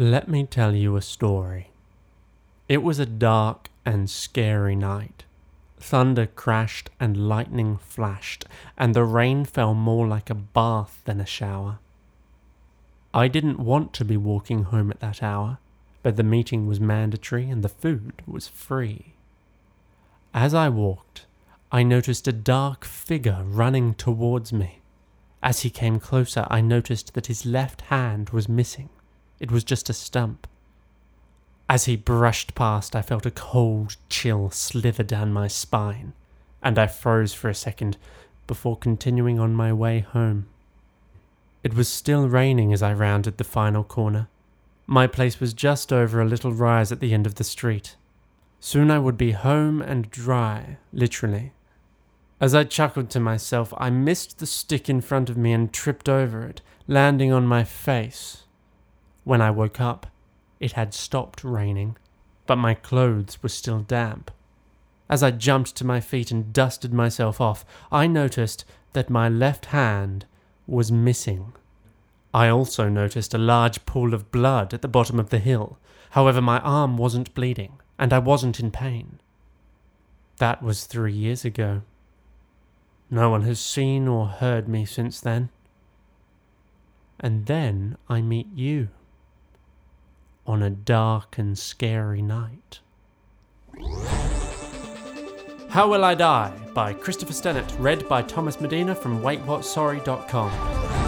Let me tell you a story. It was a dark and scary night. Thunder crashed and lightning flashed, and the rain fell more like a bath than a shower. I didn't want to be walking home at that hour, but the meeting was mandatory and the food was free. As I walked, I noticed a dark figure running towards me. As he came closer, I noticed that his left hand was missing. It was just a stump. As he brushed past, I felt a cold chill slither down my spine, and I froze for a second before continuing on my way home. It was still raining as I rounded the final corner. My place was just over a little rise at the end of the street. Soon I would be home and dry, literally. As I chuckled to myself, I missed the stick in front of me and tripped over it, landing on my face. When I woke up, it had stopped raining, but my clothes were still damp. As I jumped to my feet and dusted myself off, I noticed that my left hand was missing. I also noticed a large pool of blood at the bottom of the hill. However, my arm wasn't bleeding, and I wasn't in pain. That was three years ago. No one has seen or heard me since then. And then I meet you on a dark and scary night. How Will I Die by Christopher Stennett, read by Thomas Medina from WaitWhatSorry.com.